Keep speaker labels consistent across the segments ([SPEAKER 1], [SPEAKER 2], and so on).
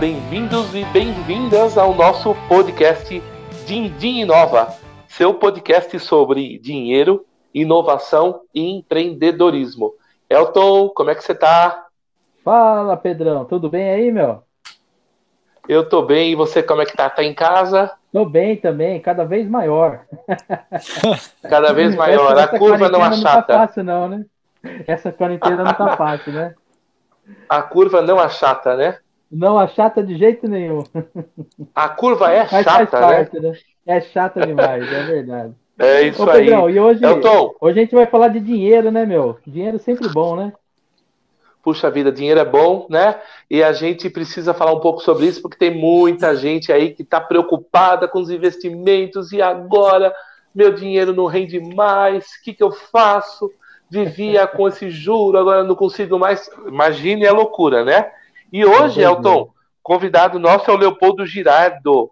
[SPEAKER 1] bem-vindos e bem-vindas ao nosso podcast Dindim Nova, seu podcast sobre dinheiro, inovação e empreendedorismo. Elton, como é que você tá?
[SPEAKER 2] Fala, Pedrão, tudo bem aí, meu?
[SPEAKER 1] Eu tô bem, e você como é que tá? Tá em casa?
[SPEAKER 2] Tô bem também, cada vez maior.
[SPEAKER 1] cada vez maior, essa, essa a curva não achata. Não
[SPEAKER 2] tá fácil não, né? Essa quarentena não tá fácil, né?
[SPEAKER 1] A curva não achata, né?
[SPEAKER 2] Não achata de jeito nenhum.
[SPEAKER 1] A curva é Mas chata, parte, né? né?
[SPEAKER 2] É chata demais, é verdade.
[SPEAKER 1] É isso Ô, Pedrão,
[SPEAKER 2] aí. E hoje, Elton. hoje a gente vai falar de dinheiro, né, meu? Dinheiro é sempre bom, né?
[SPEAKER 1] Puxa vida, dinheiro é bom, né? E a gente precisa falar um pouco sobre isso, porque tem muita gente aí que está preocupada com os investimentos e agora meu dinheiro não rende mais, o que, que eu faço? Vivia com esse juro, agora não consigo mais. Imagine a loucura, né? E hoje, Elton, convidado nosso é o Leopoldo Girardo.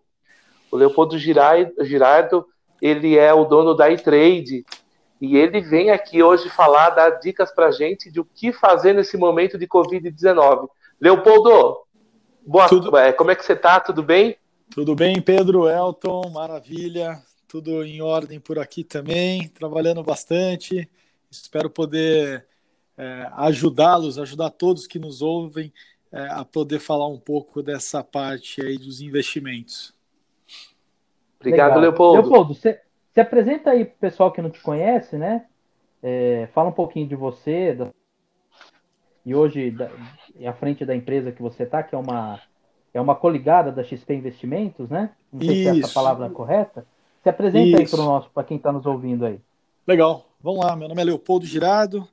[SPEAKER 1] O Leopoldo Girardo, ele é o dono da iTrade, e ele vem aqui hoje falar, dar dicas para gente de o que fazer nesse momento de Covid-19. Leopoldo, boa, Tudo... É, como é que você está? Tudo bem?
[SPEAKER 3] Tudo bem, Pedro, Elton, maravilha. Tudo em ordem por aqui também, trabalhando bastante. Espero poder é, ajudá-los, ajudar todos que nos ouvem é, a poder falar um pouco dessa parte aí dos investimentos.
[SPEAKER 1] Obrigado, Legal. Leopoldo.
[SPEAKER 2] Leopoldo, você se apresenta aí para o pessoal que não te conhece, né? É, fala um pouquinho de você da... e hoje da... à frente da empresa que você está, que é uma é uma coligada da XP Investimentos, né? Não sei Isso. se é essa palavra é correta. Se apresenta Isso. aí para nosso, para quem está nos ouvindo aí.
[SPEAKER 3] Legal. Vamos lá. Meu nome é Leopoldo Girado,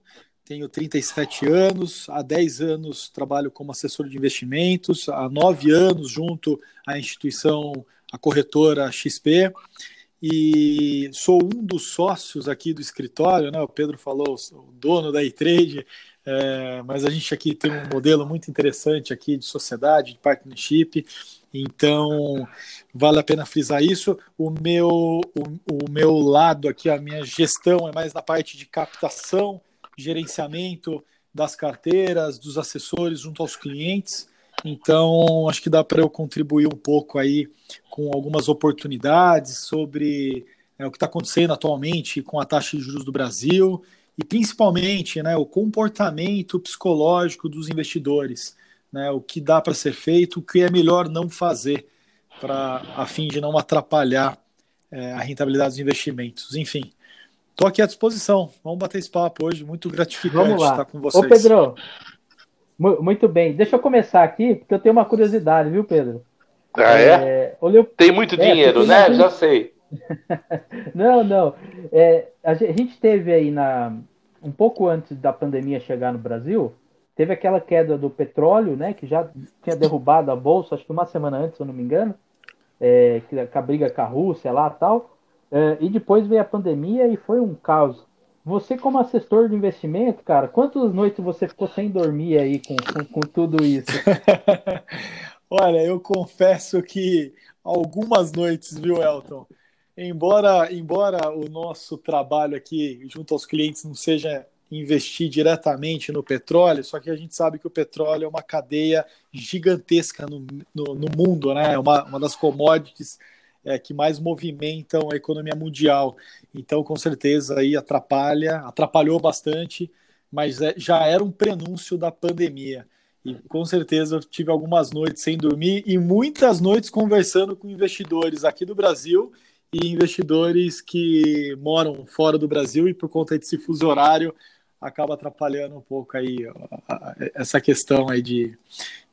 [SPEAKER 3] tenho 37 anos, há 10 anos trabalho como assessor de investimentos, há 9 anos junto à instituição, a corretora XP e sou um dos sócios aqui do escritório, né? O Pedro falou, o dono da e-trade, é, mas a gente aqui tem um modelo muito interessante aqui de sociedade, de partnership, então vale a pena frisar isso. O meu, o, o meu lado aqui, a minha gestão é mais na parte de captação, gerenciamento das carteiras, dos assessores junto aos clientes. Então, acho que dá para eu contribuir um pouco aí com algumas oportunidades sobre é, o que está acontecendo atualmente com a taxa de juros do Brasil e principalmente né, o comportamento psicológico dos investidores, né, o que dá para ser feito, o que é melhor não fazer para a fim de não atrapalhar é, a rentabilidade dos investimentos. Enfim, estou aqui à disposição. Vamos bater esse papo hoje, muito gratificante estar com vocês.
[SPEAKER 2] Ô Pedro, muito bem. Deixa eu começar aqui, porque eu tenho uma curiosidade, viu, Pedro?
[SPEAKER 1] Ah, é? é Tem muito é, dinheiro, né? Já sei.
[SPEAKER 2] não, não. É, a gente teve aí na um pouco antes da pandemia chegar no Brasil, teve aquela queda do petróleo, né? Que já tinha derrubado a bolsa, acho que uma semana antes, se eu não me engano, é, que a briga com a Rússia lá tal. É, e depois veio a pandemia e foi um caos. Você, como assessor de investimento, cara, quantas noites você ficou sem dormir aí com, com, com tudo isso?
[SPEAKER 3] Olha, eu confesso que algumas noites, viu, Elton? Embora, embora o nosso trabalho aqui junto aos clientes não seja investir diretamente no petróleo, só que a gente sabe que o petróleo é uma cadeia gigantesca no, no, no mundo, né? É uma, uma das commodities é, que mais movimentam a economia mundial. Então, com certeza, aí atrapalha, atrapalhou bastante, mas é, já era um prenúncio da pandemia. E com certeza eu tive algumas noites sem dormir e muitas noites conversando com investidores aqui do Brasil e investidores que moram fora do Brasil e por conta desse fuso horário acaba atrapalhando um pouco aí essa questão aí de,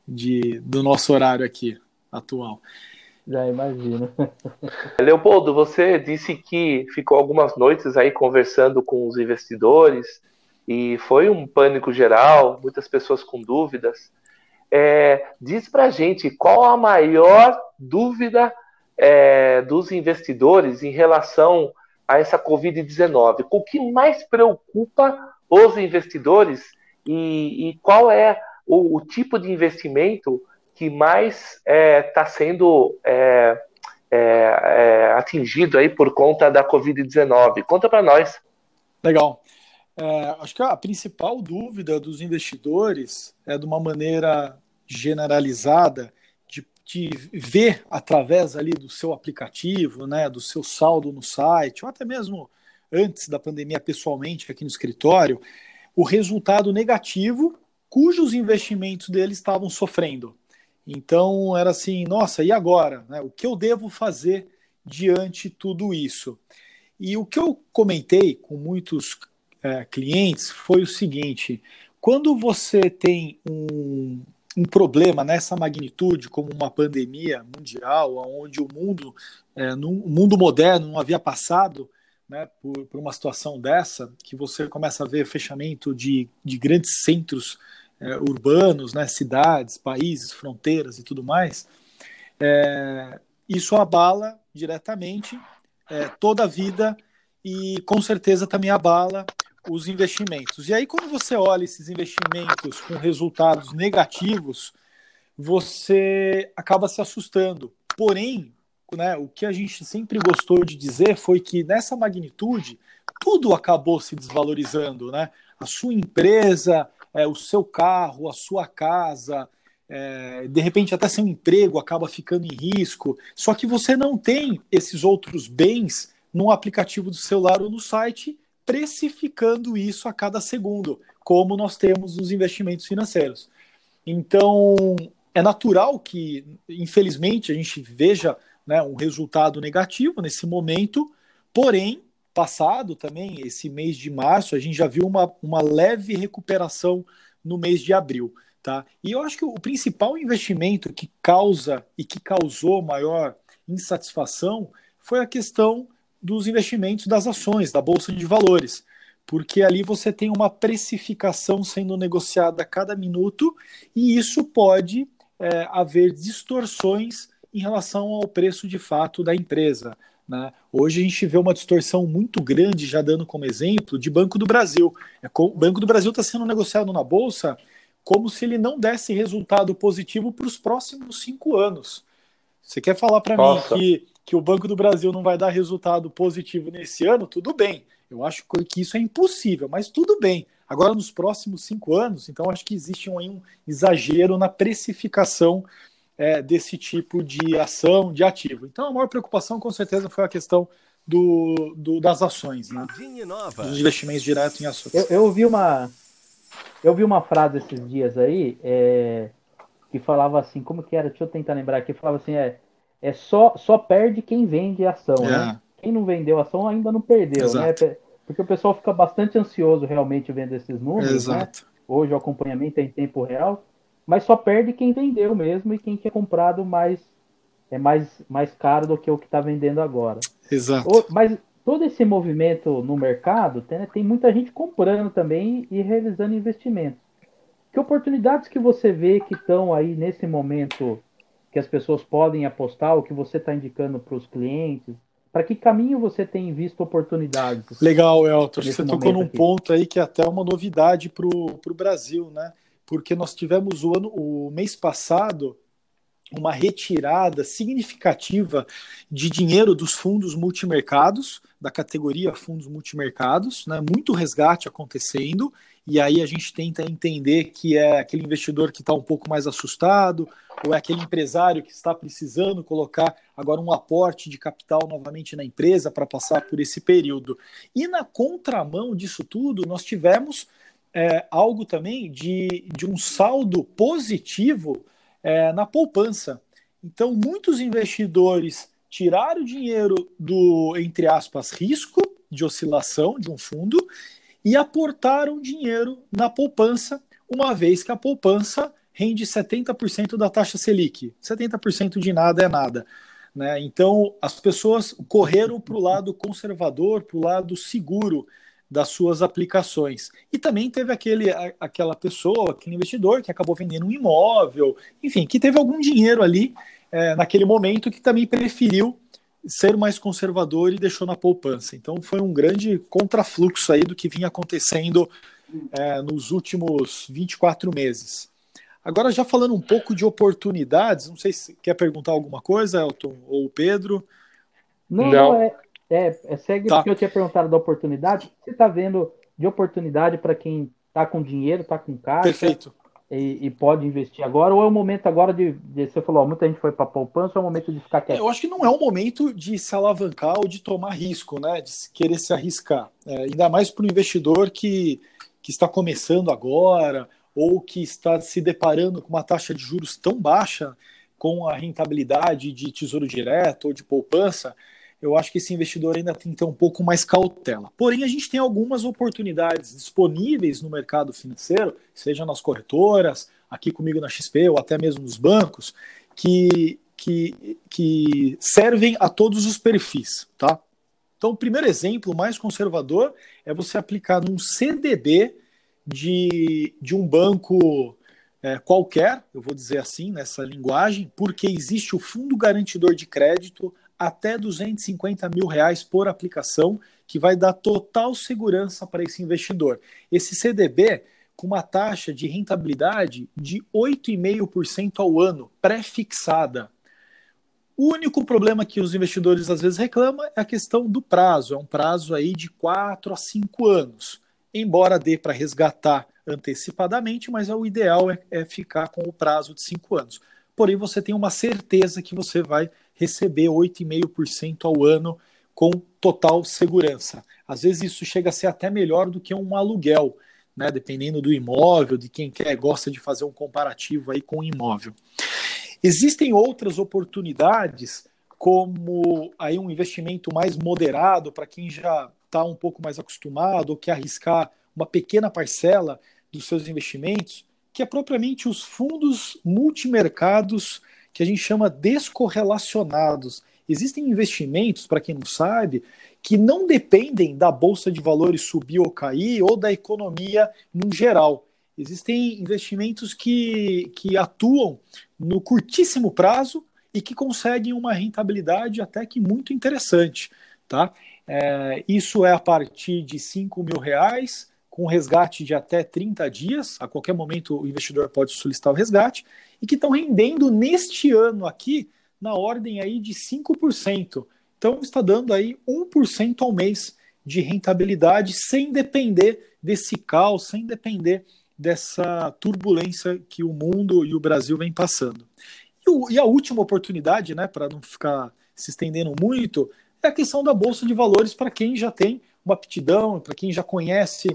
[SPEAKER 3] de do nosso horário aqui atual.
[SPEAKER 2] Já imagino.
[SPEAKER 1] Leopoldo, você disse que ficou algumas noites aí conversando com os investidores e foi um pânico geral, muitas pessoas com dúvidas. É, diz para gente qual a maior dúvida é, dos investidores em relação a essa Covid-19. O que mais preocupa os investidores e, e qual é o, o tipo de investimento que mais está é, sendo é, é, atingido aí por conta da Covid-19. Conta para nós.
[SPEAKER 3] Legal. É, acho que a principal dúvida dos investidores é de uma maneira generalizada de, de, ver através ali do seu aplicativo, né, do seu saldo no site, ou até mesmo antes da pandemia pessoalmente aqui no escritório, o resultado negativo cujos investimentos deles estavam sofrendo. Então era assim, nossa, e agora? Né? O que eu devo fazer diante de tudo isso? E o que eu comentei com muitos é, clientes foi o seguinte: quando você tem um, um problema nessa magnitude, como uma pandemia mundial, onde o mundo, é, no mundo moderno não havia passado né, por, por, uma situação dessa, que você começa a ver fechamento de, de grandes centros é, urbanos, né, cidades, países, fronteiras e tudo mais, é, isso abala diretamente é, toda a vida e com certeza também abala os investimentos. E aí, quando você olha esses investimentos com resultados negativos, você acaba se assustando. Porém, né, o que a gente sempre gostou de dizer foi que nessa magnitude, tudo acabou se desvalorizando. Né? A sua empresa, é, o seu carro, a sua casa, é, de repente até seu emprego acaba ficando em risco. Só que você não tem esses outros bens no aplicativo do celular ou no site precificando isso a cada segundo, como nós temos nos investimentos financeiros. Então, é natural que, infelizmente, a gente veja né, um resultado negativo nesse momento, porém, passado também, esse mês de março, a gente já viu uma, uma leve recuperação no mês de abril. Tá? E eu acho que o principal investimento que causa e que causou maior insatisfação foi a questão dos investimentos das ações, da Bolsa de Valores, porque ali você tem uma precificação sendo negociada a cada minuto e isso pode é, haver distorções em relação ao preço de fato da empresa. Né? Hoje a gente vê uma distorção muito grande, já dando como exemplo, de Banco do Brasil. É, o Banco do Brasil está sendo negociado na Bolsa como se ele não desse resultado positivo para os próximos cinco anos. Você quer falar para mim que que o Banco do Brasil não vai dar resultado positivo nesse ano, tudo bem. Eu acho que isso é impossível, mas tudo bem. Agora, nos próximos cinco anos, então acho que existe um, um exagero na precificação é, desse tipo de ação, de ativo. Então, a maior preocupação, com certeza, foi a questão do, do das ações, né? Dos investimentos diretos em ações.
[SPEAKER 2] Eu, eu ouvi uma, eu vi uma frase esses dias aí é, que falava assim, como que era? Deixa eu tentar lembrar aqui. Falava assim, é é só, só perde quem vende ação, né? é. né? Quem não vendeu ação ainda não perdeu, né? Exato. né? Porque o pessoal fica bastante ansioso realmente vendo esses números, né? Exato. né? Hoje o acompanhamento é em tempo real, mas só perde quem vendeu mesmo e quem tinha comprado mais é mais, mais caro do que o que está vendendo agora.
[SPEAKER 3] Exato.
[SPEAKER 2] O, mas todo esse movimento no mercado tem, né, tem muita gente comprando também e realizando investimentos. Que oportunidades que você vê que estão aí nesse momento que as pessoas podem apostar, o que você está indicando para os clientes? Para que caminho você tem visto oportunidades?
[SPEAKER 3] Legal, Elton. Você tocou num aqui. ponto aí que é até uma novidade para o Brasil, né? Porque nós tivemos o ano, o mês passado, uma retirada significativa de dinheiro dos fundos multimercados, da categoria fundos multimercados, né? muito resgate acontecendo, e aí a gente tenta entender que é aquele investidor que está um pouco mais assustado, ou é aquele empresário que está precisando colocar agora um aporte de capital novamente na empresa para passar por esse período. E na contramão disso tudo, nós tivemos é, algo também de, de um saldo positivo é, na poupança. Então, muitos investidores tiraram o dinheiro do, entre aspas, risco de oscilação de um fundo e aportaram dinheiro na poupança, uma vez que a poupança rende 70% da taxa Selic. 70% de nada é nada. Né? Então, as pessoas correram para o lado conservador, para o lado seguro das suas aplicações. E também teve aquele, aquela pessoa, aquele investidor que acabou vendendo um imóvel, enfim, que teve algum dinheiro ali é, naquele momento que também preferiu ser mais conservador e deixou na poupança. Então foi um grande contrafluxo aí do que vinha acontecendo é, nos últimos 24 meses. Agora, já falando um pouco de oportunidades, não sei se quer perguntar alguma coisa, Elton ou Pedro.
[SPEAKER 2] Não, não, é, é, é segue tá. porque eu tinha perguntado da oportunidade. Você está vendo de oportunidade para quem está com dinheiro, está com caixa?
[SPEAKER 3] Perfeito.
[SPEAKER 2] E, e, pode investir agora, ou é o momento agora de, de você falou, ó, muita gente foi para poupança, ou é o momento de ficar quieto?
[SPEAKER 3] Eu acho que não é o momento de se alavancar ou de tomar risco, né? De querer se arriscar. É, ainda mais para o investidor que, que está começando agora, ou que está se deparando com uma taxa de juros tão baixa com a rentabilidade de tesouro direto ou de poupança, eu acho que esse investidor ainda tem que ter um pouco mais cautela. Porém, a gente tem algumas oportunidades disponíveis no mercado financeiro, seja nas corretoras, aqui comigo na XP ou até mesmo nos bancos, que, que, que servem a todos os perfis, tá? Então, o primeiro exemplo mais conservador é você aplicar num CDB de, de um banco é, qualquer, eu vou dizer assim nessa linguagem, porque existe o fundo garantidor de crédito até 250 mil reais por aplicação, que vai dar total segurança para esse investidor. Esse CDB com uma taxa de rentabilidade de 8,5% ao ano, pré-fixada. O único problema que os investidores às vezes reclamam é a questão do prazo, é um prazo aí de 4 a 5 anos. Embora dê para resgatar antecipadamente, mas o ideal é, é ficar com o prazo de cinco anos. Porém, você tem uma certeza que você vai receber 8,5% ao ano com total segurança. Às vezes isso chega a ser até melhor do que um aluguel, né? Dependendo do imóvel, de quem quer, gosta de fazer um comparativo aí com o imóvel. Existem outras oportunidades, como aí um investimento mais moderado para quem já está um pouco mais acostumado ou quer arriscar uma pequena parcela dos seus investimentos, que é propriamente os fundos multimercados que a gente chama descorrelacionados. Existem investimentos, para quem não sabe, que não dependem da bolsa de valores subir ou cair ou da economia no geral. Existem investimentos que, que atuam no curtíssimo prazo e que conseguem uma rentabilidade até que muito interessante. Tá? É, isso é a partir de 5 mil reais com resgate de até 30 dias, a qualquer momento o investidor pode solicitar o resgate, e que estão rendendo neste ano aqui na ordem aí de 5%. Então está dando aí 1% ao mês de rentabilidade sem depender desse caos, sem depender dessa turbulência que o mundo e o Brasil vem passando. E, o, e a última oportunidade, né, para não ficar se estendendo muito, é a questão da bolsa de valores para quem já tem uma aptidão, para quem já conhece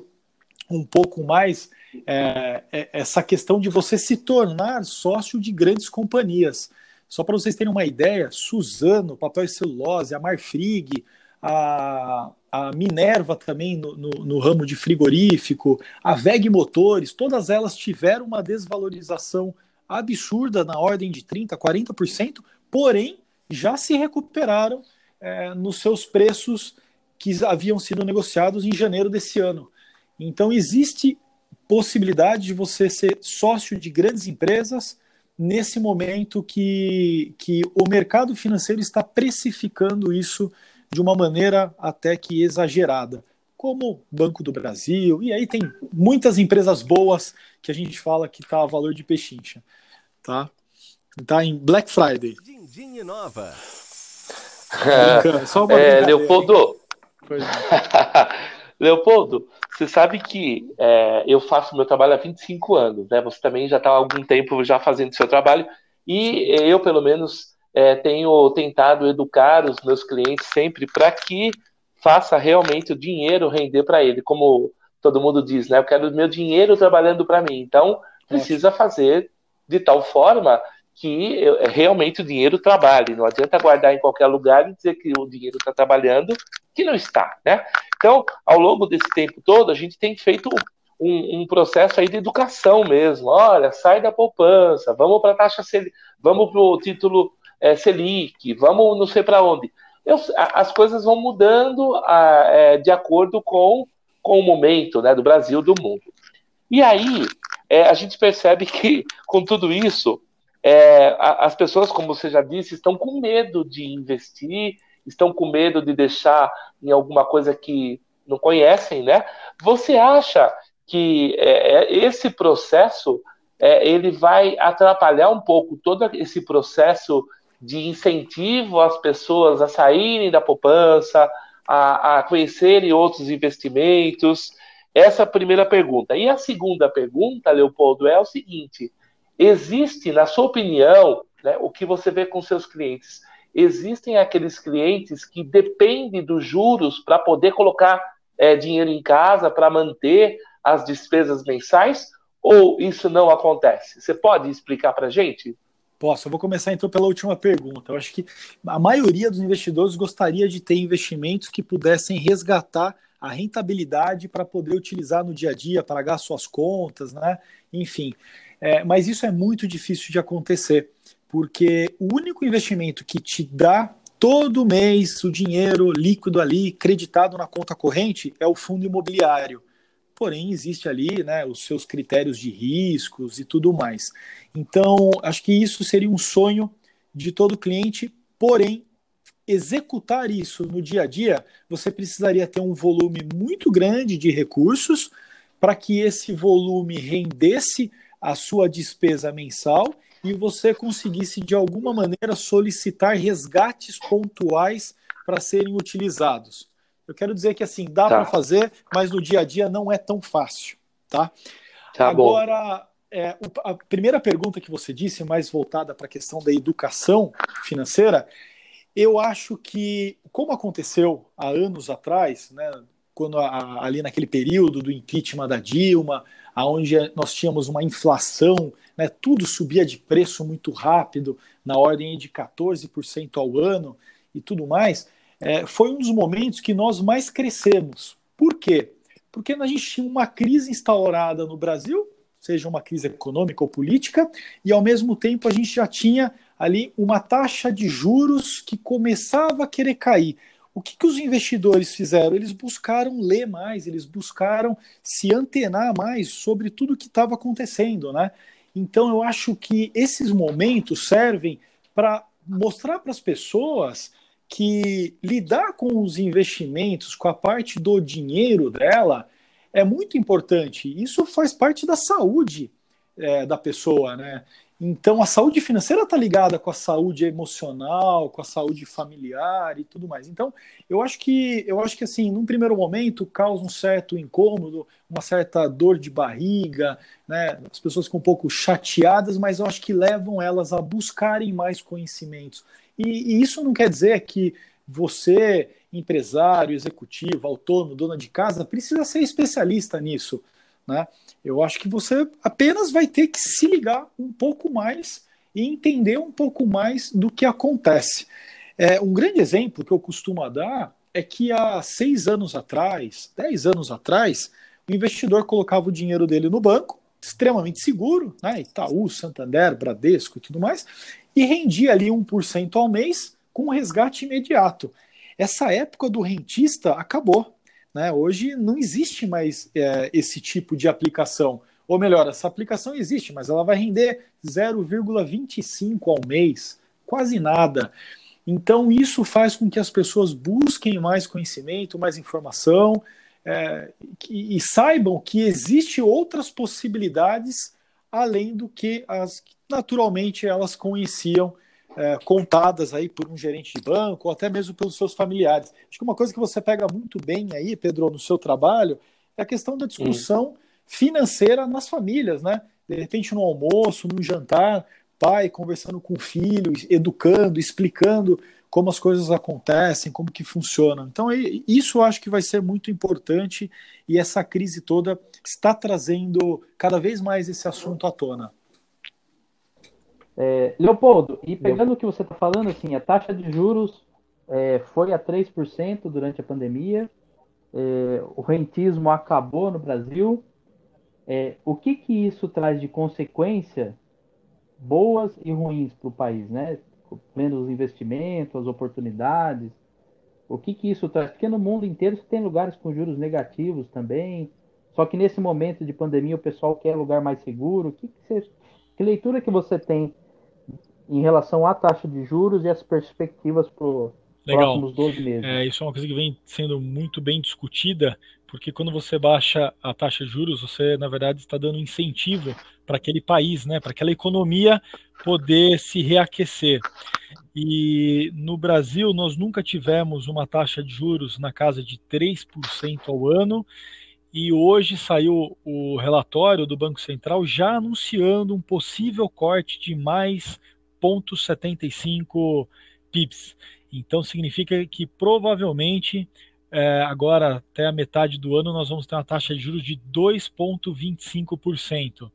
[SPEAKER 3] um pouco mais é, é, essa questão de você se tornar sócio de grandes companhias. Só para vocês terem uma ideia, Suzano, Papel e Celulose, a Marfrig, a, a Minerva também no, no, no, ramo de frigorífico, a VEG Motores, todas elas tiveram uma desvalorização absurda na ordem de 30%, 40%, porém já se recuperaram é, nos seus preços que haviam sido negociados em janeiro desse ano. Então, existe possibilidade de você ser sócio de grandes empresas nesse momento que, que o mercado financeiro está precificando isso de uma maneira até que exagerada, como Banco do Brasil, e aí tem muitas empresas boas que a gente fala que está a valor de pechincha, tá? Tá em Black Friday. Din, nova.
[SPEAKER 1] É, só uma é, Leopoldo. Leopoldo, você sabe que é, eu faço meu trabalho há 25 anos, né? Você também já está há algum tempo já fazendo seu trabalho e eu, pelo menos, é, tenho tentado educar os meus clientes sempre para que faça realmente o dinheiro render para ele, como todo mundo diz, né? Eu quero o meu dinheiro trabalhando para mim. Então, precisa fazer de tal forma que realmente o dinheiro trabalhe. Não adianta guardar em qualquer lugar e dizer que o dinheiro está trabalhando, que não está, né? Então, ao longo desse tempo todo, a gente tem feito um, um processo aí de educação mesmo. Olha, sai da poupança, vamos para a taxa Selic, vamos para o título é, Selic, vamos não sei para onde. Eu, as coisas vão mudando a, é, de acordo com, com o momento né, do Brasil, do mundo. E aí, é, a gente percebe que, com tudo isso, é, as pessoas, como você já disse, estão com medo de investir, estão com medo de deixar em alguma coisa que não conhecem, né? Você acha que é, é, esse processo é, ele vai atrapalhar um pouco todo esse processo de incentivo às pessoas a saírem da poupança, a, a conhecerem outros investimentos? Essa é a primeira pergunta. E a segunda pergunta, Leopoldo, é o seguinte: existe, na sua opinião, né, o que você vê com seus clientes? Existem aqueles clientes que dependem dos juros para poder colocar é, dinheiro em casa, para manter as despesas mensais? Ou isso não acontece? Você pode explicar para a gente?
[SPEAKER 3] Posso. Eu vou começar então pela última pergunta. Eu acho que a maioria dos investidores gostaria de ter investimentos que pudessem resgatar a rentabilidade para poder utilizar no dia a dia, pagar suas contas, né? Enfim. É, mas isso é muito difícil de acontecer, porque o único investimento que te dá todo mês o dinheiro líquido ali, creditado na conta corrente, é o fundo imobiliário porém existe ali né, os seus critérios de riscos e tudo mais. Então, acho que isso seria um sonho de todo cliente, porém, executar isso no dia a dia, você precisaria ter um volume muito grande de recursos para que esse volume rendesse a sua despesa mensal e você conseguisse, de alguma maneira, solicitar resgates pontuais para serem utilizados. Eu quero dizer que assim, dá tá. para fazer, mas no dia a dia não é tão fácil, tá?
[SPEAKER 1] tá
[SPEAKER 3] Agora, é, a primeira pergunta que você disse, mais voltada para a questão da educação financeira, eu acho que, como aconteceu há anos atrás, né, quando a, ali naquele período do impeachment da Dilma, aonde nós tínhamos uma inflação, né, tudo subia de preço muito rápido, na ordem de 14% ao ano e tudo mais, é, foi um dos momentos que nós mais crescemos. Por quê? Porque a gente tinha uma crise instaurada no Brasil, seja uma crise econômica ou política, e ao mesmo tempo a gente já tinha ali uma taxa de juros que começava a querer cair. O que, que os investidores fizeram? Eles buscaram ler mais, eles buscaram se antenar mais sobre tudo o que estava acontecendo, né? Então eu acho que esses momentos servem para mostrar para as pessoas que lidar com os investimentos, com a parte do dinheiro dela, é muito importante. Isso faz parte da saúde é, da pessoa, né? Então, a saúde financeira está ligada com a saúde emocional, com a saúde familiar e tudo mais. Então, eu acho que, eu acho que assim, num primeiro momento, causa um certo incômodo, uma certa dor de barriga, né? As pessoas ficam um pouco chateadas, mas eu acho que levam elas a buscarem mais conhecimentos. E, e isso não quer dizer que você, empresário, executivo, autônomo, dona de casa, precisa ser especialista nisso. Né? Eu acho que você apenas vai ter que se ligar um pouco mais e entender um pouco mais do que acontece. É, um grande exemplo que eu costumo dar é que há seis anos atrás, dez anos atrás, o investidor colocava o dinheiro dele no banco, extremamente seguro, né? Itaú, Santander, Bradesco e tudo mais, e rendia ali 1% ao mês com resgate imediato. Essa época do rentista acabou. Né? Hoje não existe mais é, esse tipo de aplicação. Ou melhor, essa aplicação existe, mas ela vai render 0,25 ao mês, quase nada. Então, isso faz com que as pessoas busquem mais conhecimento, mais informação é, e, e saibam que existem outras possibilidades além do que as naturalmente elas conheciam é, contadas aí por um gerente de banco ou até mesmo pelos seus familiares. Acho que uma coisa que você pega muito bem aí, Pedro, no seu trabalho é a questão da discussão financeira nas famílias, né? De repente no almoço, no jantar, pai conversando com o filho, educando, explicando como as coisas acontecem, como que funcionam. Então isso eu acho que vai ser muito importante e essa crise toda está trazendo cada vez mais esse assunto à tona.
[SPEAKER 2] É, Leopoldo, e pegando o que você está falando, assim, a taxa de juros é, foi a 3% durante a pandemia, é, o rentismo acabou no Brasil. É, o que, que isso traz de consequência boas e ruins para o país, né? Vendo os investimentos, as oportunidades, o que, que isso traz? Porque no mundo inteiro você tem lugares com juros negativos também, só que nesse momento de pandemia o pessoal quer lugar mais seguro. Que, que, você, que leitura que você tem em relação à taxa de juros e as perspectivas para os próximos 12 meses.
[SPEAKER 3] É, isso é uma coisa que vem sendo muito bem discutida, porque quando você baixa a taxa de juros, você, na verdade, está dando incentivo para aquele país, né, para aquela economia poder se reaquecer. E no Brasil, nós nunca tivemos uma taxa de juros na casa de 3% ao ano. E hoje saiu o relatório do Banco Central já anunciando um possível corte de mais 0,75 pips. Então significa que provavelmente é, agora até a metade do ano nós vamos ter uma taxa de juros de 2,25%.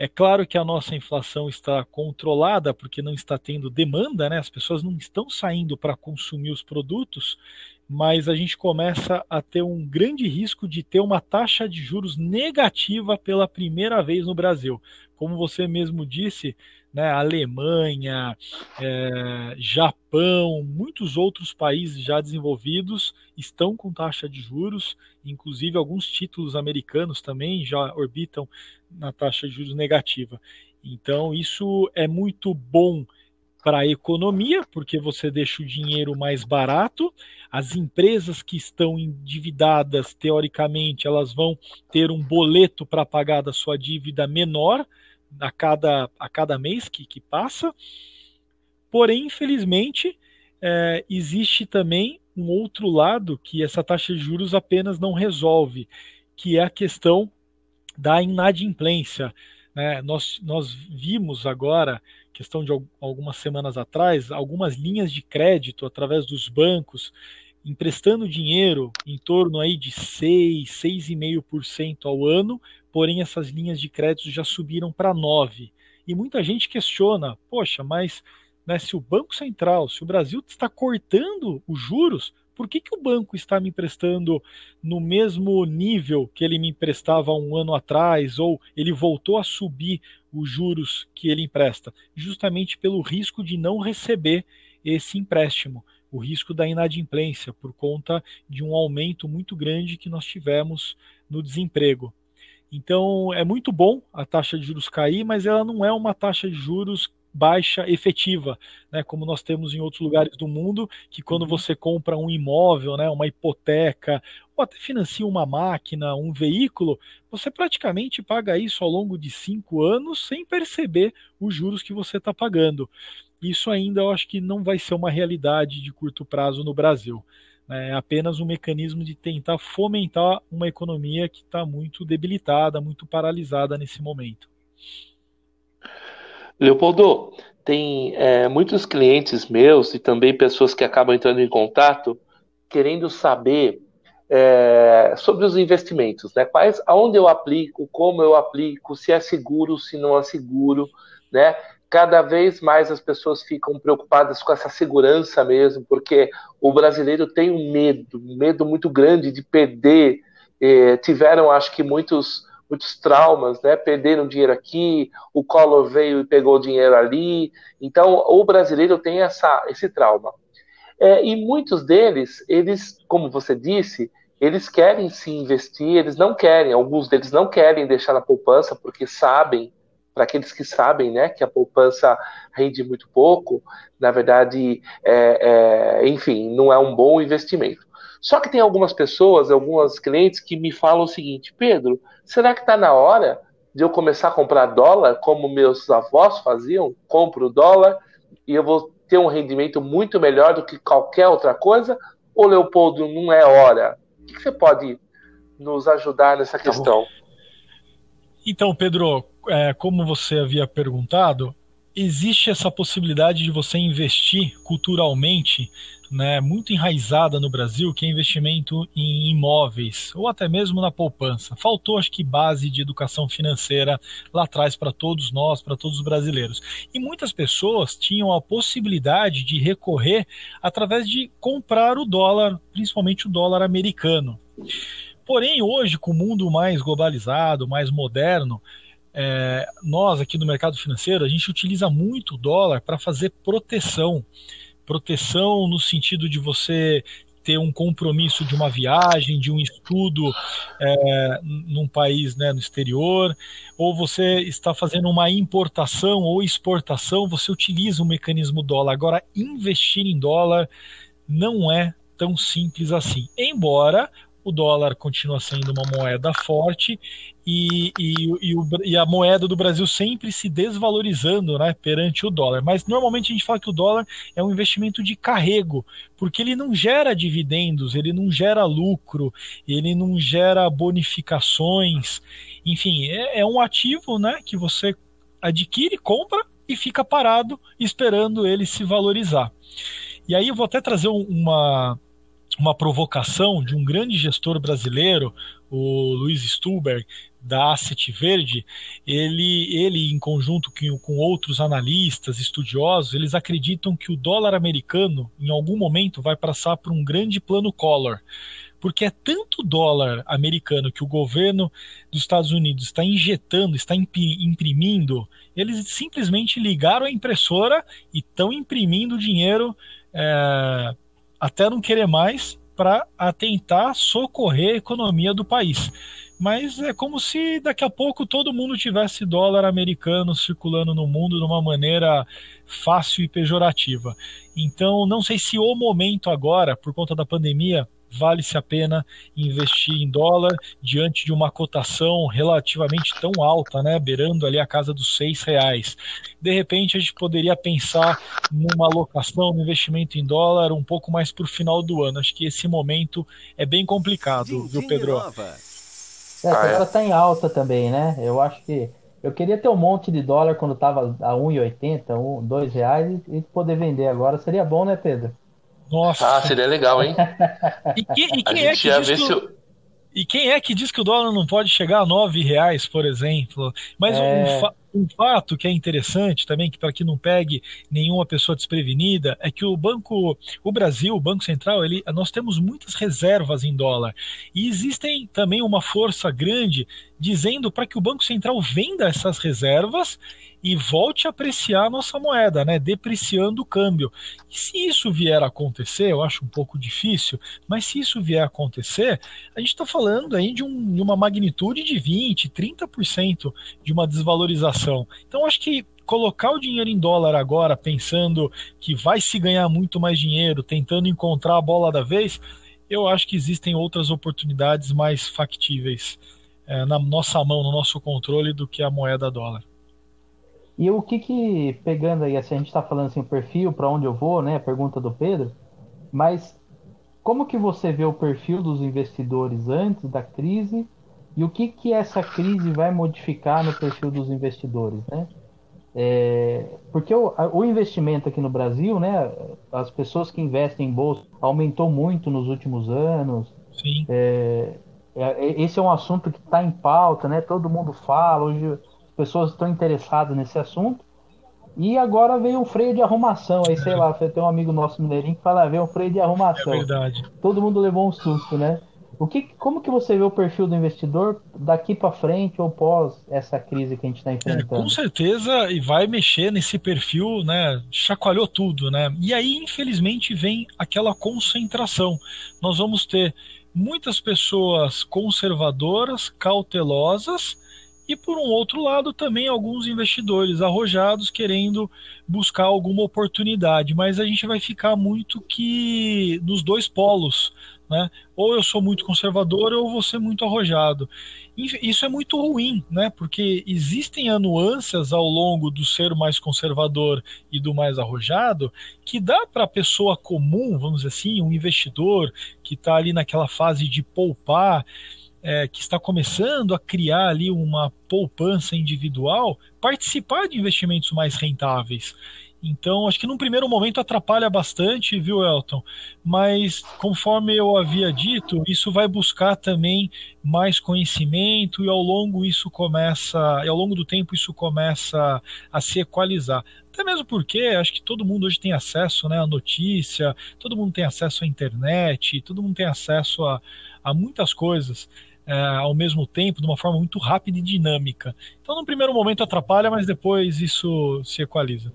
[SPEAKER 3] É claro que a nossa inflação está controlada porque não está tendo demanda, né? As pessoas não estão saindo para consumir os produtos, mas a gente começa a ter um grande risco de ter uma taxa de juros negativa pela primeira vez no Brasil. Como você mesmo disse, né, Alemanha, é, Japão, muitos outros países já desenvolvidos estão com taxa de juros, inclusive alguns títulos americanos também já orbitam na taxa de juros negativa. Então, isso é muito bom para a economia, porque você deixa o dinheiro mais barato. As empresas que estão endividadas, teoricamente, elas vão ter um boleto para pagar da sua dívida menor a cada, a cada mês que, que passa. Porém, infelizmente, é, existe também um outro lado que essa taxa de juros apenas não resolve, que é a questão da inadimplência. Né? Nós, nós vimos agora, questão de algumas semanas atrás, algumas linhas de crédito através dos bancos emprestando dinheiro em torno aí de 6, 6,5% ao ano, porém essas linhas de crédito já subiram para 9. E muita gente questiona, poxa, mas né, se o Banco Central, se o Brasil está cortando os juros, por que, que o banco está me emprestando no mesmo nível que ele me emprestava um ano atrás, ou ele voltou a subir os juros que ele empresta? Justamente pelo risco de não receber esse empréstimo, o risco da inadimplência, por conta de um aumento muito grande que nós tivemos no desemprego. Então é muito bom a taxa de juros cair, mas ela não é uma taxa de juros baixa efetiva, né, como nós temos em outros lugares do mundo, que quando uhum. você compra um imóvel, né, uma hipoteca, ou até financia uma máquina, um veículo, você praticamente paga isso ao longo de cinco anos sem perceber os juros que você está pagando. Isso ainda eu acho que não vai ser uma realidade de curto prazo no Brasil. Né, é apenas um mecanismo de tentar fomentar uma economia que está muito debilitada, muito paralisada nesse momento.
[SPEAKER 1] Leopoldo, tem é, muitos clientes meus e também pessoas que acabam entrando em contato querendo saber é, sobre os investimentos, né? Quais, aonde eu aplico, como eu aplico, se é seguro, se não é seguro, né? Cada vez mais as pessoas ficam preocupadas com essa segurança mesmo, porque o brasileiro tem um medo, um medo muito grande de perder. É, tiveram, acho que muitos muitos traumas, né? Perderam dinheiro aqui, o Collor veio e pegou dinheiro ali. Então, o brasileiro tem essa, esse trauma. É, e muitos deles, eles, como você disse, eles querem se investir, eles não querem, alguns deles não querem deixar na poupança porque sabem, para aqueles que sabem, né, que a poupança rende muito pouco, na verdade, é, é, enfim, não é um bom investimento. Só que tem algumas pessoas, alguns clientes que me falam o seguinte: Pedro, será que está na hora de eu começar a comprar dólar como meus avós faziam? Compro dólar e eu vou ter um rendimento muito melhor do que qualquer outra coisa? Ou Leopoldo, não é hora? O que você pode nos ajudar nessa tá questão?
[SPEAKER 3] Então, Pedro, é, como você havia perguntado, existe essa possibilidade de você investir culturalmente né, muito enraizada no Brasil, que é investimento em imóveis, ou até mesmo na poupança. Faltou, acho que, base de educação financeira lá atrás para todos nós, para todos os brasileiros. E muitas pessoas tinham a possibilidade de recorrer através de comprar o dólar, principalmente o dólar americano. Porém, hoje, com o mundo mais globalizado, mais moderno, é, nós aqui no mercado financeiro, a gente utiliza muito o dólar para fazer proteção proteção no sentido de você ter um compromisso de uma viagem, de um estudo é, num país né, no exterior, ou você está fazendo uma importação ou exportação, você utiliza o mecanismo dólar. Agora, investir em dólar não é tão simples assim. Embora o dólar continua sendo uma moeda forte e, e, e, o, e, a moeda do Brasil sempre se desvalorizando né, perante o dólar. Mas normalmente a gente fala que o dólar é um investimento de carrego, porque ele não gera dividendos, ele não gera lucro, ele não gera bonificações. Enfim, é, é um ativo né, que você adquire, compra e fica parado esperando ele se valorizar. E aí eu vou até trazer uma, uma provocação de um grande gestor brasileiro, o Luiz Stuber, da Asset Verde, ele, ele em conjunto com, com outros analistas, estudiosos, eles acreditam que o dólar americano, em algum momento, vai passar por um grande plano Collor. Porque é tanto dólar americano que o governo dos Estados Unidos está injetando, está imprimindo, eles simplesmente ligaram a impressora e estão imprimindo dinheiro é, até não querer mais para tentar socorrer a economia do país. Mas é como se daqui a pouco todo mundo tivesse dólar americano circulando no mundo de uma maneira fácil e pejorativa. Então, não sei se o momento agora, por conta da pandemia, vale-se a pena investir em dólar diante de uma cotação relativamente tão alta, né, beirando ali a casa dos seis reais. De repente a gente poderia pensar numa alocação, no investimento em dólar um pouco mais para o final do ano. Acho que esse momento é bem complicado, viu, Pedro?
[SPEAKER 2] É, agora está em alta também, né? Eu acho que eu queria ter um monte de dólar quando estava a 1,80, 1, 2 reais e poder vender agora. Seria bom, né, Pedro?
[SPEAKER 1] Nossa. Ah, seria legal, hein?
[SPEAKER 3] E, que, e quem é que diz que, o, e quem é que diz que o dólar não pode chegar a nove reais, por exemplo? Mas é... um, um, fato que é interessante também, que para que não pegue nenhuma pessoa desprevenida, é que o banco, o Brasil, o Banco Central, ele, nós temos muitas reservas em dólar e existem também uma força grande dizendo para que o Banco Central venda essas reservas e volte a apreciar a nossa moeda, né, depreciando o câmbio. E se isso vier a acontecer, eu acho um pouco difícil, mas se isso vier a acontecer, a gente está falando aí de, um, de uma magnitude de 20, 30% de uma desvalorização. Então, acho que colocar o dinheiro em dólar agora, pensando que vai se ganhar muito mais dinheiro, tentando encontrar a bola da vez, eu acho que existem outras oportunidades mais factíveis é, na nossa mão, no nosso controle, do que a moeda dólar.
[SPEAKER 2] E o que que, pegando aí, assim, a gente está falando assim, o perfil, para onde eu vou, né? A pergunta do Pedro, mas como que você vê o perfil dos investidores antes da crise e o que que essa crise vai modificar no perfil dos investidores, né? É, porque o, o, investimento aqui no Brasil, né, as pessoas que investem em bolsa aumentou muito nos últimos anos.
[SPEAKER 3] Sim.
[SPEAKER 2] É, é, esse é um assunto que está em pauta, né? Todo mundo fala. Hoje pessoas estão interessadas nesse assunto. E agora veio um freio de arrumação. Aí, sei lá, você tem um amigo nosso mineirinho que fala, ah, veio um freio de arrumação.
[SPEAKER 3] É verdade.
[SPEAKER 2] Todo mundo levou um susto, né? O que, como que você vê o perfil do investidor daqui para frente ou pós essa crise que a gente está enfrentando?
[SPEAKER 3] É, com certeza, e vai mexer nesse perfil, né? Chacoalhou tudo, né? E aí, infelizmente, vem aquela concentração. Nós vamos ter muitas pessoas conservadoras, cautelosas, e por um outro lado também alguns investidores arrojados querendo buscar alguma oportunidade, mas a gente vai ficar muito que nos dois polos, né? Ou eu sou muito conservador ou vou ser muito arrojado. Isso é muito ruim, né? Porque existem nuances ao longo do ser mais conservador e do mais arrojado que dá para a pessoa comum, vamos dizer assim, um investidor que está ali naquela fase de poupar é, que está começando a criar ali uma poupança individual, participar de investimentos mais rentáveis. Então, acho que num primeiro momento atrapalha bastante, viu, Elton? Mas, conforme eu havia dito, isso vai buscar também mais conhecimento e ao longo isso começa, e ao longo do tempo isso começa a se equalizar. Até mesmo porque acho que todo mundo hoje tem acesso né, à notícia, todo mundo tem acesso à internet, todo mundo tem acesso a, a muitas coisas é, ao mesmo tempo, de uma forma muito rápida e dinâmica. Então, no primeiro momento atrapalha, mas depois isso se equaliza.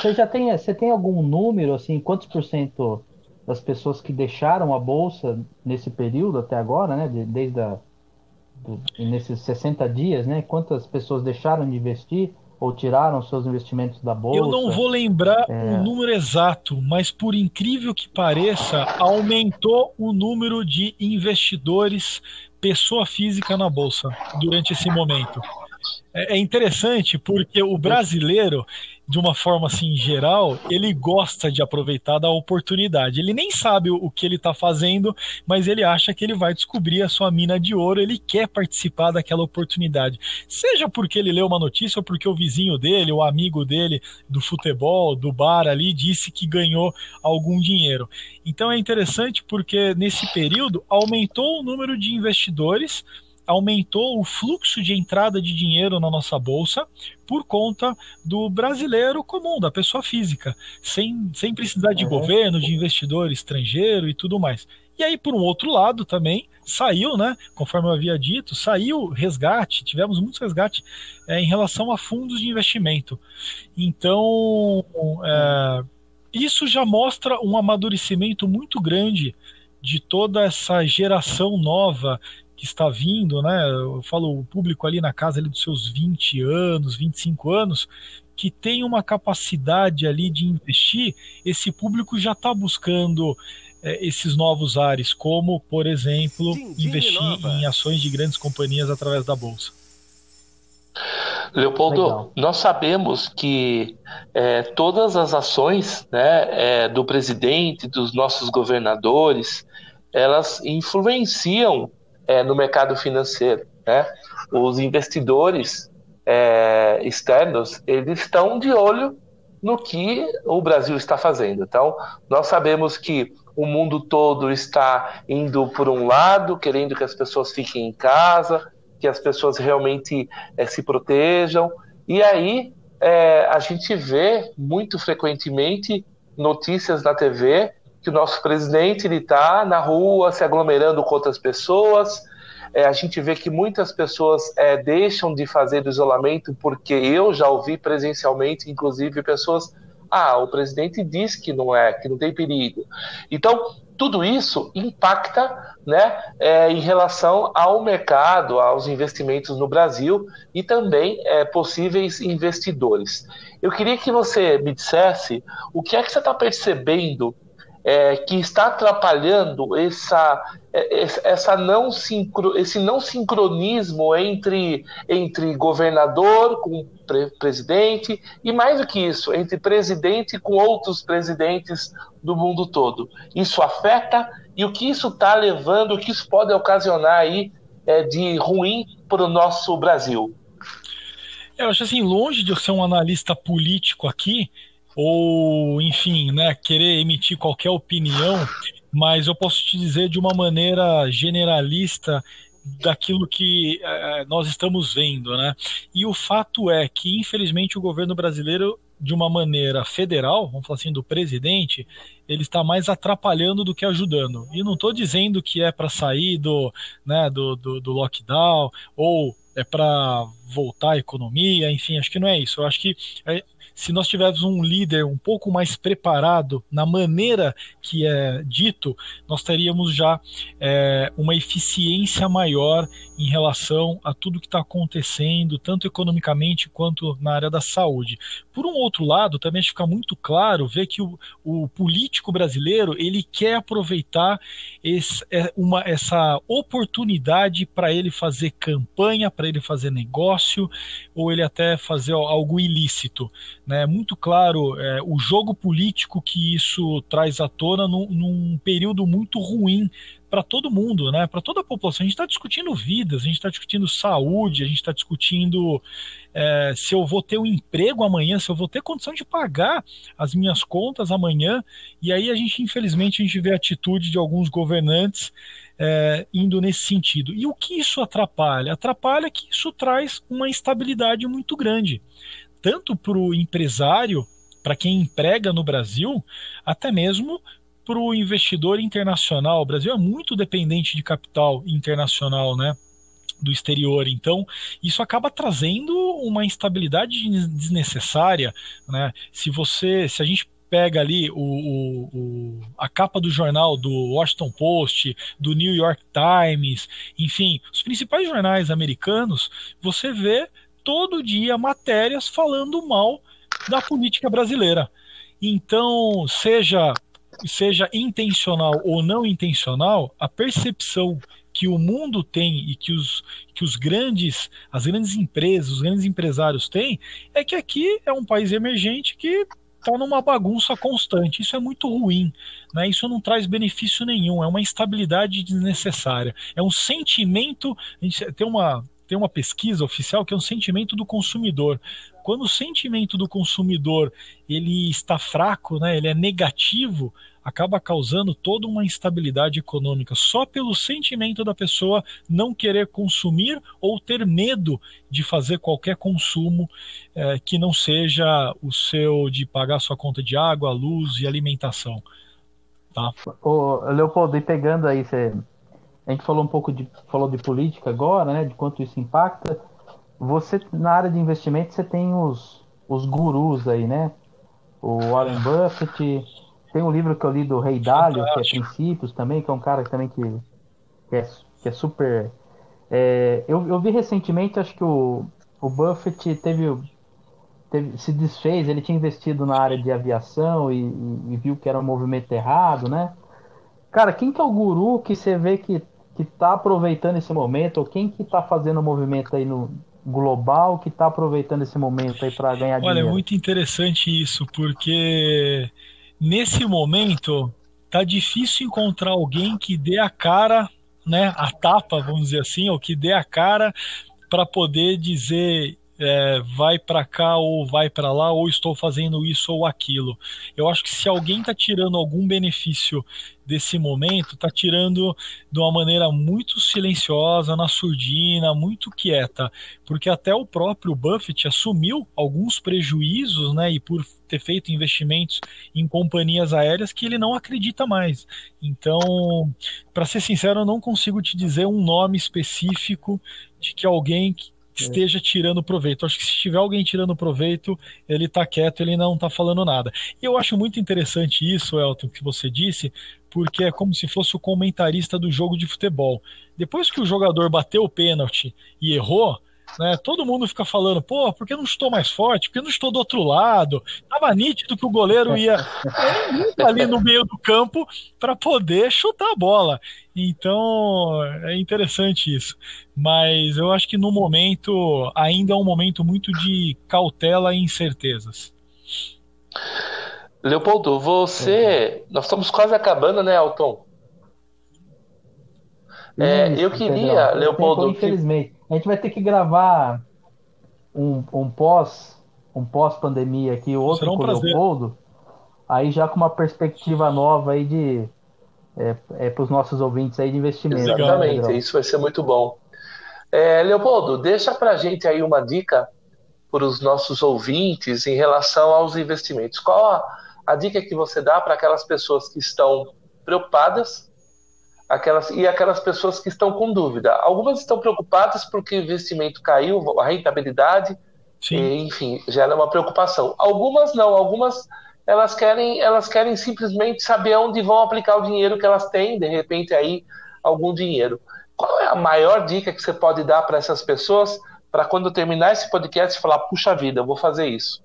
[SPEAKER 2] Você já tem, você tem algum número, assim, quantos por cento das pessoas que deixaram a bolsa nesse período até agora, né, desde a, do, nesses 60 dias, né, quantas pessoas deixaram de investir? ou tiraram seus investimentos da bolsa.
[SPEAKER 3] Eu não vou lembrar é... o número exato, mas por incrível que pareça, aumentou o número de investidores pessoa física na bolsa durante esse momento. É, é interessante porque o brasileiro de uma forma assim geral, ele gosta de aproveitar da oportunidade. Ele nem sabe o que ele está fazendo, mas ele acha que ele vai descobrir a sua mina de ouro, ele quer participar daquela oportunidade. Seja porque ele leu uma notícia ou porque o vizinho dele, o amigo dele do futebol, do bar ali, disse que ganhou algum dinheiro. Então é interessante porque nesse período aumentou o número de investidores aumentou o fluxo de entrada de dinheiro na nossa bolsa por conta do brasileiro comum, da pessoa física, sem, sem precisar de uhum. governo, de investidor estrangeiro e tudo mais. E aí, por um outro lado, também saiu, né? Conforme eu havia dito, saiu resgate, tivemos muitos resgate é, em relação a fundos de investimento. Então, é, isso já mostra um amadurecimento muito grande de toda essa geração nova que está vindo, né? Eu falo o público ali na casa ali dos seus 20 anos, 25 anos, que tem uma capacidade ali de investir, esse público já está buscando é, esses novos ares, como, por exemplo, investir em ações de grandes companhias através da Bolsa.
[SPEAKER 1] Leopoldo, Legal. nós sabemos que é, todas as ações né, é, do presidente, dos nossos governadores, elas influenciam é, no mercado financeiro. Né? Os investidores é, externos eles estão de olho no que o Brasil está fazendo. Então, nós sabemos que o mundo todo está indo por um lado, querendo que as pessoas fiquem em casa, que as pessoas realmente é, se protejam. E aí é, a gente vê muito frequentemente notícias na TV que o nosso presidente ele está na rua se aglomerando com outras pessoas. É, a gente vê que muitas pessoas é, deixam de fazer o isolamento porque eu já ouvi presencialmente, inclusive, pessoas. Ah, o presidente diz que não é, que não tem perigo. Então, tudo isso impacta né, é, em relação ao mercado, aos investimentos no Brasil e também é, possíveis investidores. Eu queria que você me dissesse o que é que você está percebendo é, que está atrapalhando essa, é, essa não sincro, esse não sincronismo entre, entre governador com pre presidente e mais do que isso, entre presidente com outros presidentes do mundo todo. Isso afeta e o que isso está levando, o que isso pode ocasionar aí é, de ruim para o nosso Brasil?
[SPEAKER 3] Eu acho assim, longe de eu ser um analista político aqui, ou, enfim, né, querer emitir qualquer opinião, mas eu posso te dizer de uma maneira generalista daquilo que é, nós estamos vendo, né? E o fato é que, infelizmente, o governo brasileiro, de uma maneira federal, vamos falar assim, do presidente, ele está mais atrapalhando do que ajudando. E não estou dizendo que é para sair do, né, do, do, do lockdown ou é para voltar a economia, enfim, acho que não é isso. Eu acho que é, se nós tivermos um líder um pouco mais preparado na maneira que é dito, nós teríamos já é, uma eficiência maior em relação a tudo que está acontecendo, tanto economicamente quanto na área da saúde. Por um outro lado, também fica muito claro ver que o, o político brasileiro ele quer aproveitar esse, é, uma, essa oportunidade para ele fazer campanha, para ele fazer negócio, ou ele até fazer algo ilícito. Né? Muito claro é, o jogo político que isso traz à tona num, num período muito ruim para todo mundo, né? Para toda a população. A gente está discutindo vidas, a gente está discutindo saúde, a gente está discutindo é, se eu vou ter um emprego amanhã, se eu vou ter condição de pagar as minhas contas amanhã. E aí a gente, infelizmente, a gente vê a atitude de alguns governantes é, indo nesse sentido. E o que isso atrapalha? Atrapalha que isso traz uma instabilidade muito grande, tanto para o empresário, para quem emprega no Brasil, até mesmo para o investidor internacional. O Brasil é muito dependente de capital internacional, né? do exterior. Então, isso acaba trazendo uma instabilidade desnecessária, né? Se você, se a gente pega ali o, o, o, a capa do jornal do Washington Post, do New York Times, enfim, os principais jornais americanos, você vê todo dia matérias falando mal da política brasileira. Então, seja seja intencional ou não intencional, a percepção que o mundo tem e que os, que os grandes, as grandes empresas, os grandes empresários têm, é que aqui é um país emergente que está numa bagunça constante. Isso é muito ruim, né? Isso não traz benefício nenhum, é uma instabilidade desnecessária. É um sentimento. Tem uma, tem uma pesquisa oficial que é um sentimento do consumidor. Quando o sentimento do consumidor ele está fraco, né, ele é negativo, acaba causando toda uma instabilidade econômica só pelo sentimento da pessoa não querer consumir ou ter medo de fazer qualquer consumo é, que não seja o seu de pagar sua conta de água, luz e alimentação. Tá?
[SPEAKER 2] Leopoldo, e pegando aí, você, a gente falou um pouco de falou de política agora, né? De quanto isso impacta. Você na área de investimento você tem os, os gurus aí, né? O Warren Buffett, tem um livro que eu li do Rei Dalio, que é Princípios também, que é um cara também que, que, é, que é super. É, eu, eu vi recentemente, acho que o, o Buffett teve, teve, se desfez, ele tinha investido na área de aviação e, e, e, viu que era um movimento errado, né? Cara, quem que é o guru que você vê que, que tá aproveitando esse momento, ou quem que tá fazendo o movimento aí no global que tá aproveitando esse momento aí para ganhar
[SPEAKER 3] Olha,
[SPEAKER 2] dinheiro?
[SPEAKER 3] Olha, é muito interessante isso, porque nesse momento tá difícil encontrar alguém que dê a cara, né, a tapa, vamos dizer assim, ou que dê a cara para poder dizer é, vai para cá ou vai para lá, ou estou fazendo isso ou aquilo. Eu acho que se alguém está tirando algum benefício desse momento, está tirando de uma maneira muito silenciosa, na surdina, muito quieta, porque até o próprio Buffett assumiu alguns prejuízos, né, e por ter feito investimentos em companhias aéreas que ele não acredita mais. Então, para ser sincero, eu não consigo te dizer um nome específico de que alguém esteja tirando proveito. Acho que se tiver alguém tirando proveito, ele está quieto, ele não está falando nada. E eu acho muito interessante isso, Elton, que você disse, porque é como se fosse o comentarista do jogo de futebol. Depois que o jogador bateu o pênalti e errou, né? Todo mundo fica falando, pô, por que não estou mais forte? Por que não estou do outro lado? Tava nítido que o goleiro ia ali no meio do campo para poder chutar a bola. Então é interessante isso. Mas eu acho que no momento ainda é um momento muito de cautela e incertezas.
[SPEAKER 1] Leopoldo, você. Nós estamos quase acabando, né, Alton? É, eu queria, Leopoldo.
[SPEAKER 2] Tempo, infelizmente. A gente vai ter que gravar um, um pós um pós-pandemia aqui, outro um com o Leopoldo, aí já com uma perspectiva nova aí de é, é para os nossos ouvintes aí de investimento.
[SPEAKER 1] Né, Exatamente, né, isso vai ser muito bom. É, Leopoldo, deixa para a gente aí uma dica para os nossos ouvintes em relação aos investimentos. Qual a, a dica que você dá para aquelas pessoas que estão preocupadas aquelas e aquelas pessoas que estão com dúvida. Algumas estão preocupadas porque o investimento caiu, a rentabilidade, e, enfim, gera uma preocupação. Algumas não, algumas elas querem, elas querem simplesmente saber onde vão aplicar o dinheiro que elas têm, de repente aí algum dinheiro. Qual é a maior dica que você pode dar para essas pessoas para quando terminar esse podcast falar, puxa vida, eu vou fazer isso?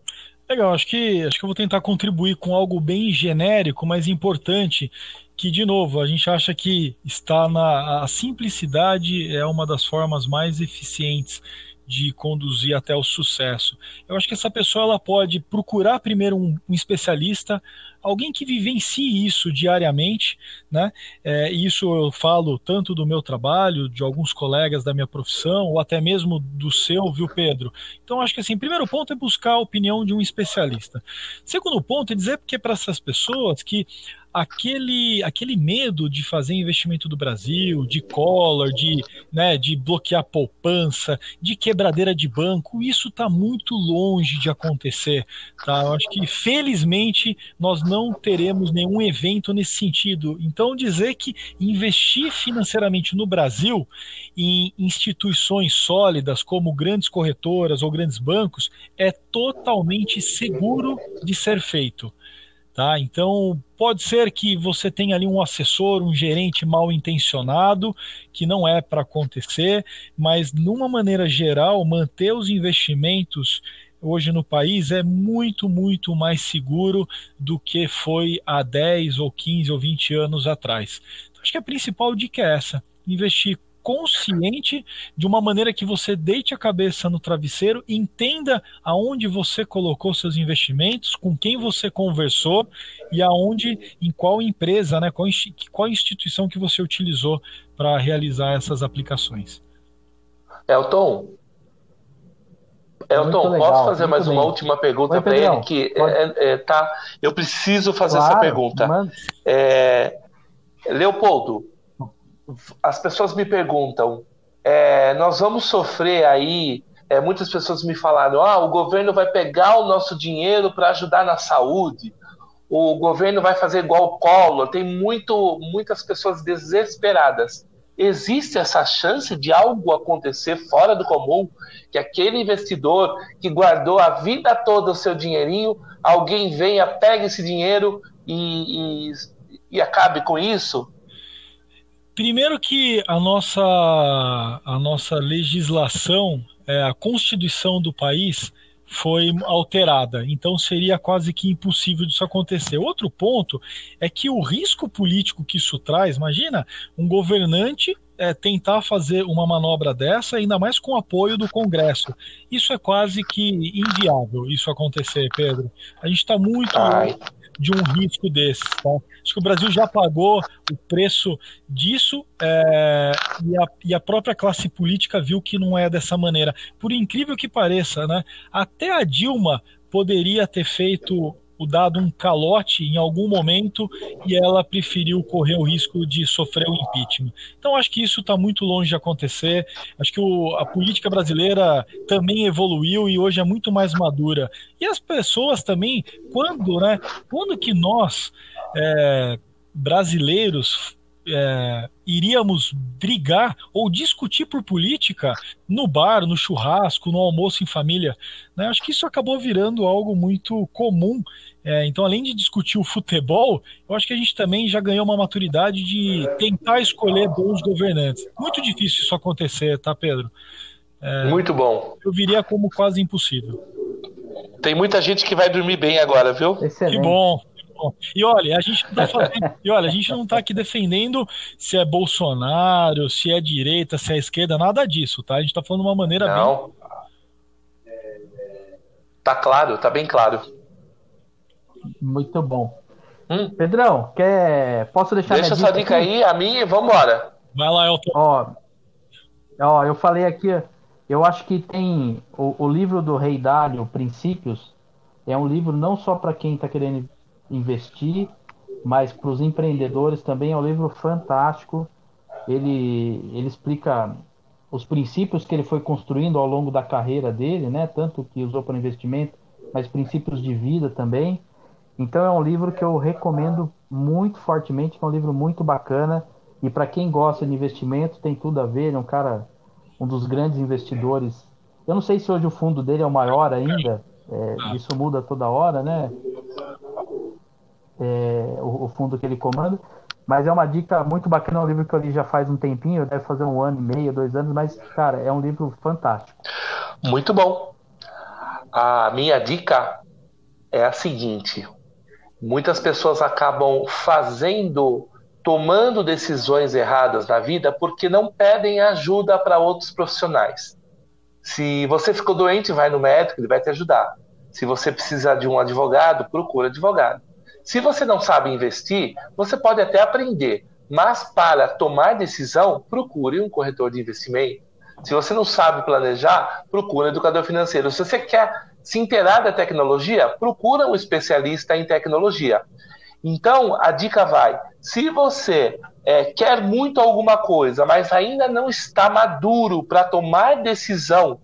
[SPEAKER 3] Legal, acho que acho que eu vou tentar contribuir com algo bem genérico, mas importante, que de novo a gente acha que está na a simplicidade é uma das formas mais eficientes de conduzir até o sucesso. Eu acho que essa pessoa ela pode procurar primeiro um, um especialista, alguém que vivencie isso diariamente, né? É, isso eu falo tanto do meu trabalho, de alguns colegas da minha profissão, ou até mesmo do seu, viu, Pedro? Então, acho que assim, primeiro ponto é buscar a opinião de um especialista. Segundo ponto é dizer que é para essas pessoas que aquele, aquele medo de fazer investimento do Brasil, de collar, de, né, de bloquear poupança, de quebradeira de banco, isso está muito longe de acontecer. Tá? Eu acho que, felizmente, nós não teremos nenhum evento nesse sentido. Então, dizer que investir financeiramente no Brasil em instituições sólidas, como grandes corretoras ou grandes bancos, é totalmente seguro de ser feito. Tá? Então, pode ser que você tenha ali um assessor, um gerente mal intencionado, que não é para acontecer, mas, numa maneira geral, manter os investimentos hoje no país é muito, muito mais seguro do que foi há 10 ou 15 ou 20 anos atrás. Então, acho que a principal dica é essa: investir consciente de uma maneira que você deite a cabeça no travesseiro, entenda aonde você colocou seus investimentos, com quem você conversou e aonde, em qual empresa, né, qual, qual instituição que você utilizou para realizar essas aplicações.
[SPEAKER 1] Elton, Elton, legal, posso fazer mais bem. uma última pergunta para ele? Que é, é, tá, eu preciso fazer claro, essa pergunta. É, Leopoldo, as pessoas me perguntam, é, nós vamos sofrer aí. É, muitas pessoas me falaram: ah, o governo vai pegar o nosso dinheiro para ajudar na saúde, o governo vai fazer igual o Collor. Tem muito, muitas pessoas desesperadas. Existe essa chance de algo acontecer fora do comum? Que aquele investidor que guardou a vida toda o seu dinheirinho, alguém venha, pegue esse dinheiro e, e, e acabe com isso?
[SPEAKER 3] Primeiro que a nossa, a nossa legislação, é, a constituição do país foi alterada, então seria quase que impossível disso acontecer. Outro ponto é que o risco político que isso traz, imagina um governante é, tentar fazer uma manobra dessa, ainda mais com apoio do Congresso. Isso é quase que inviável, isso acontecer, Pedro. A gente está muito Ai de um risco desses. Tá? Acho que o Brasil já pagou o preço disso é, e, a, e, a, própria classe política viu que não é dessa maneira. Por incrível que pareça, né, até a Dilma poderia ter feito o dado um calote em algum momento e ela preferiu correr o risco de sofrer o impeachment. Então acho que isso está muito longe de acontecer. Acho que o, a política brasileira também evoluiu e hoje é muito mais madura. E as pessoas também, quando, né? Quando que nós é, brasileiros é, iríamos brigar ou discutir por política no bar, no churrasco, no almoço em família. Né? Acho que isso acabou virando algo muito comum. É, então, além de discutir o futebol, eu acho que a gente também já ganhou uma maturidade de tentar escolher bons governantes. Muito difícil isso acontecer, tá, Pedro?
[SPEAKER 1] É, muito bom.
[SPEAKER 3] Eu viria como quase impossível.
[SPEAKER 1] Tem muita gente que vai dormir bem agora, viu?
[SPEAKER 3] Excelente. Que bom. E olha, a gente não tá fazendo, e olha, a gente não tá aqui defendendo se é Bolsonaro, se é direita, se é esquerda, nada disso, tá? A gente tá falando de uma maneira
[SPEAKER 1] não. bem. Tá claro, tá bem claro.
[SPEAKER 2] Muito bom. Hum? Pedrão, quer. Posso deixar
[SPEAKER 1] Deixa sua dica aí, a minha e vambora.
[SPEAKER 3] Vai lá, Elton.
[SPEAKER 2] Ó, ó, eu falei aqui, eu acho que tem o, o livro do Rei Dário, Princípios, é um livro não só para quem está querendo investir, mas para os empreendedores também é um livro fantástico. Ele, ele explica os princípios que ele foi construindo ao longo da carreira dele, né? Tanto que usou para investimento, mas princípios de vida também. Então é um livro que eu recomendo muito fortemente, é um livro muito bacana e para quem gosta de investimento tem tudo a ver. Ele é um cara, um dos grandes investidores. Eu não sei se hoje o fundo dele é o maior ainda. É, isso muda toda hora, né? É, o, o, fundo que ele comanda. Mas é uma dica muito bacana, é um livro que eu li já faz um tempinho, deve fazer um ano e meio, dois anos, mas, cara, é um livro fantástico.
[SPEAKER 1] Muito bom. A minha dica é a seguinte: muitas pessoas acabam fazendo, tomando decisões erradas na vida porque não pedem ajuda para outros profissionais. Se você ficou doente, vai no médico, ele vai te ajudar. Se você precisa de um advogado, procura advogado. Se você não sabe investir, você pode até aprender, mas para tomar decisão, procure um corretor de investimento. Se você não sabe planejar, procure um educador financeiro. Se você quer se inteirar da tecnologia, procura um especialista em tecnologia. Então, a dica vai: se você é, quer muito alguma coisa, mas ainda não está maduro para tomar decisão,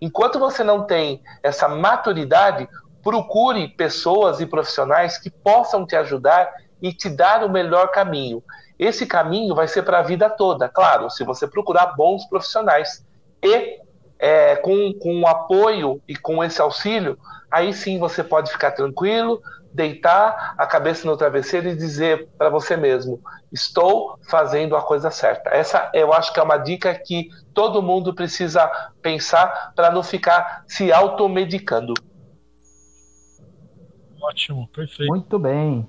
[SPEAKER 1] enquanto você não tem essa maturidade, procure pessoas e profissionais que possam te ajudar e te dar o melhor caminho. Esse caminho vai ser para a vida toda, claro, se você procurar bons profissionais. E é, com, com o apoio e com esse auxílio, aí sim você pode ficar tranquilo, deitar a cabeça no travesseiro e dizer para você mesmo: estou fazendo a coisa certa. Essa eu acho que é uma dica que todo mundo precisa pensar para não ficar se automedicando.
[SPEAKER 3] Ótimo, perfeito.
[SPEAKER 2] Muito bem.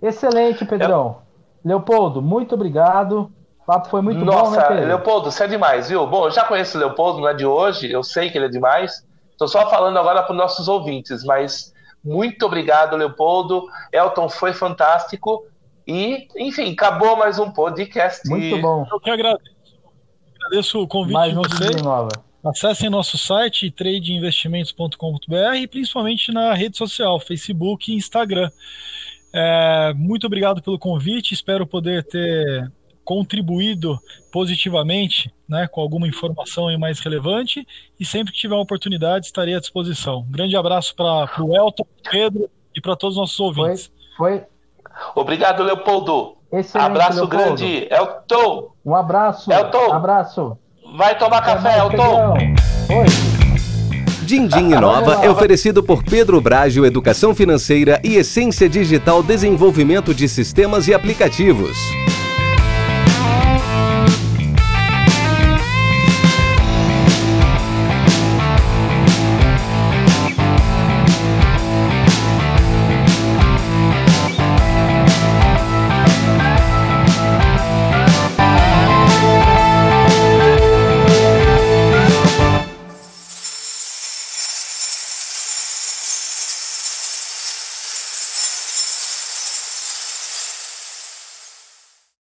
[SPEAKER 2] Excelente, Pedrão. Eu... Leopoldo, muito obrigado. O papo foi muito
[SPEAKER 1] Nossa,
[SPEAKER 2] bom, né, Pedro?
[SPEAKER 1] Leopoldo, você é demais, viu? Bom, eu já conheço o Leopoldo, não é de hoje, eu sei que ele é demais. Estou só falando agora para os nossos ouvintes, mas muito obrigado, Leopoldo. Elton foi fantástico. E, enfim, acabou mais um podcast.
[SPEAKER 2] Muito bom.
[SPEAKER 3] Eu que agradeço. Agradeço o convite
[SPEAKER 2] mais
[SPEAKER 3] de vocês.
[SPEAKER 2] Nova.
[SPEAKER 3] Acessem nosso site tradeinvestimentos.com.br e principalmente na rede social, Facebook e Instagram. É, muito obrigado pelo convite, espero poder ter contribuído positivamente né, com alguma informação mais relevante e sempre que tiver uma oportunidade estarei à disposição. Um grande abraço para o Elton, Pedro e para todos os nossos ouvintes.
[SPEAKER 2] Foi, foi.
[SPEAKER 1] Obrigado, Leopoldo.
[SPEAKER 2] Excelente,
[SPEAKER 1] abraço
[SPEAKER 2] Leopoldo.
[SPEAKER 1] grande. Elton.
[SPEAKER 2] Um abraço.
[SPEAKER 1] Elton.
[SPEAKER 2] Abraço.
[SPEAKER 1] Vai tomar café, Elton.
[SPEAKER 2] Oi.
[SPEAKER 4] Dindim Inova é oferecido por Pedro Brágio Educação Financeira e Essência Digital Desenvolvimento de Sistemas e Aplicativos.